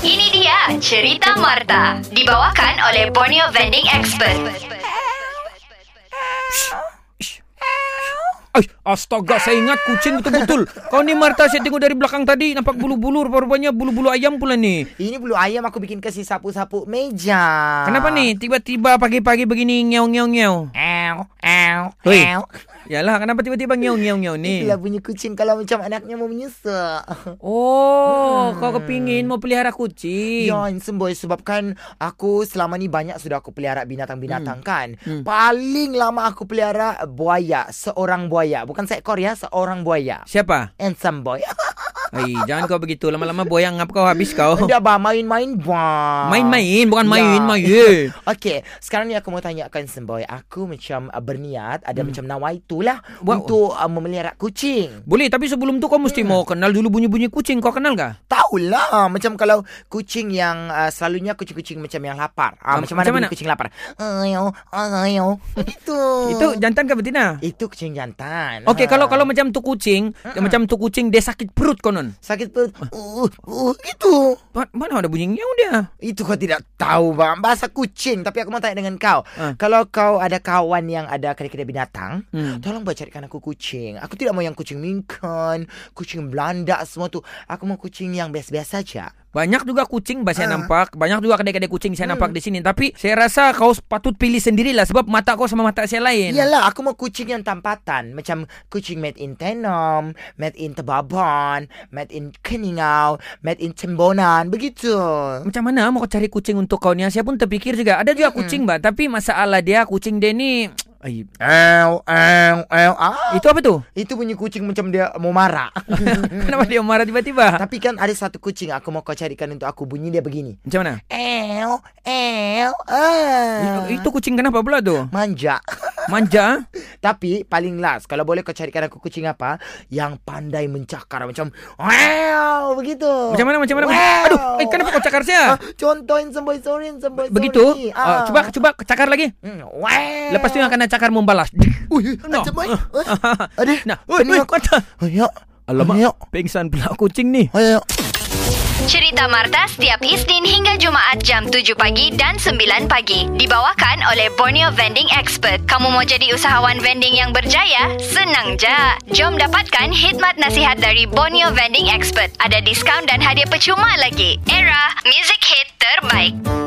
Ini dia cerita Marta. Dibawakan oleh Borneo Vending Expert. Ay, astaga, saya ingat kucing betul-betul. Kau ni Marta, saya tengok dari belakang tadi. Nampak bulu-bulu, rupa-rupanya bulu-bulu ayam pula ni. Ini bulu ayam aku bikin kasi sapu-sapu meja. Kenapa ni? Tiba-tiba pagi-pagi begini ngew-ngew-ngew. Ew, Hui. ew. Yalah, kenapa tiba-tiba ngew-ngew-ngew ni? Itulah bunyi kucing kalau macam anaknya mau menyusak. Oh, kau kepingin mau pelihara kucing. Ya, Semboi sebabkan aku selama ni banyak sudah aku pelihara binatang-binatang kan. Hmm. Paling lama aku pelihara buaya, seorang buaya. Bukan seekor ya, seorang buaya. Siapa? Handsome boy. Ay, jangan kau begitu. Lama-lama boyang ngap kau habis kau. Dah bah main-main bah. Main-main, bukan Ya. main, main. Okey, sekarang ni aku mau tanyakan Semboy. Aku macam uh, berniat ada Hmm. macam nawaitu lah Wah. untuk uh, memelihara kucing. Boleh, tapi sebelum tu kau mesti mau kenal dulu bunyi-bunyi kucing. Kau kenal kah? Tahulah macam kalau kucing yang uh, selalunya kucing-kucing macam yang lapar. Ah, Ah, macam mana macam bunyi mana? kucing lapar? Ayo, ayo. Itu. Itu jantan ke betina? itu kucing jantan. Okey, Ha. kalau kalau macam tu kucing, macam tu kucing dia sakit perut konon. Sakit perut. Uh, uh, itu. Ma- Mana ada bunyi ngew dia? Itu kau tidak tahu bang Bahasa kucing Tapi aku mau tanya dengan kau Ah. Kalau kau ada kawan yang ada kedai-kedai binatang Hmm. Tolong buat carikan aku kucing Aku tidak mau yang kucing Minkan Kucing Belanda semua tu Aku mau kucing yang biasa-biasa saja Banyak juga kucing saya Ah. nampak, banyak juga kedai-kedai kucing saya Hmm. nampak di sini. Tapi saya rasa kau patut pilih sendirilah sebab mata kau sama mata saya lain. Iyalah aku mau kucing yang tampatan Macam kucing made in Tenom Made in Tebaban Made in Keningau Made in Cembonan Begitu Macam mana mau cari kucing untuk kau ni? Saya pun terfikir juga. Ada juga kucing, bah. Tapi masalah dia, kucing dia ni... Ay, Ew, ew, ew. Ah, itu apa tu? itu bunyi kucing macam dia mau marah Kenapa dia marah tiba-tiba? Tapi kan ada satu kucing aku mau kau carikan untuk aku bunyi dia begini. Macam mana? Ew, ew, ah. Itu, itu kucing kenapa pula tu? manja. Manja? Tapi paling last kalau boleh kau carikan aku kucing apa yang pandai mencakar macam wow begitu. Macam mana, macam mana? Wow. Aduh, eh, kenapa kau cakar Ah, saya? contohin semboy sorry semboy Begitu? sorry. Ah, coba, coba cakar lagi. Hmm, wow. Lepas tu yang akan cakar membalas. Ui, No. macam mana? Aduh. Nah, kata. Ayo. Alamak, Ayo. pingsan pula kucing ni. Ayo. Cerita Marta setiap Isnin hingga Jumaat jam 7 pagi dan 9 pagi. Dibawakan oleh Borneo Vending Expert. Kamu mau jadi usahawan vending yang berjaya? Senang je. Jom dapatkan khidmat nasihat dari Borneo Vending Expert. Ada diskaun dan hadiah percuma lagi. Era, music hit terbaik.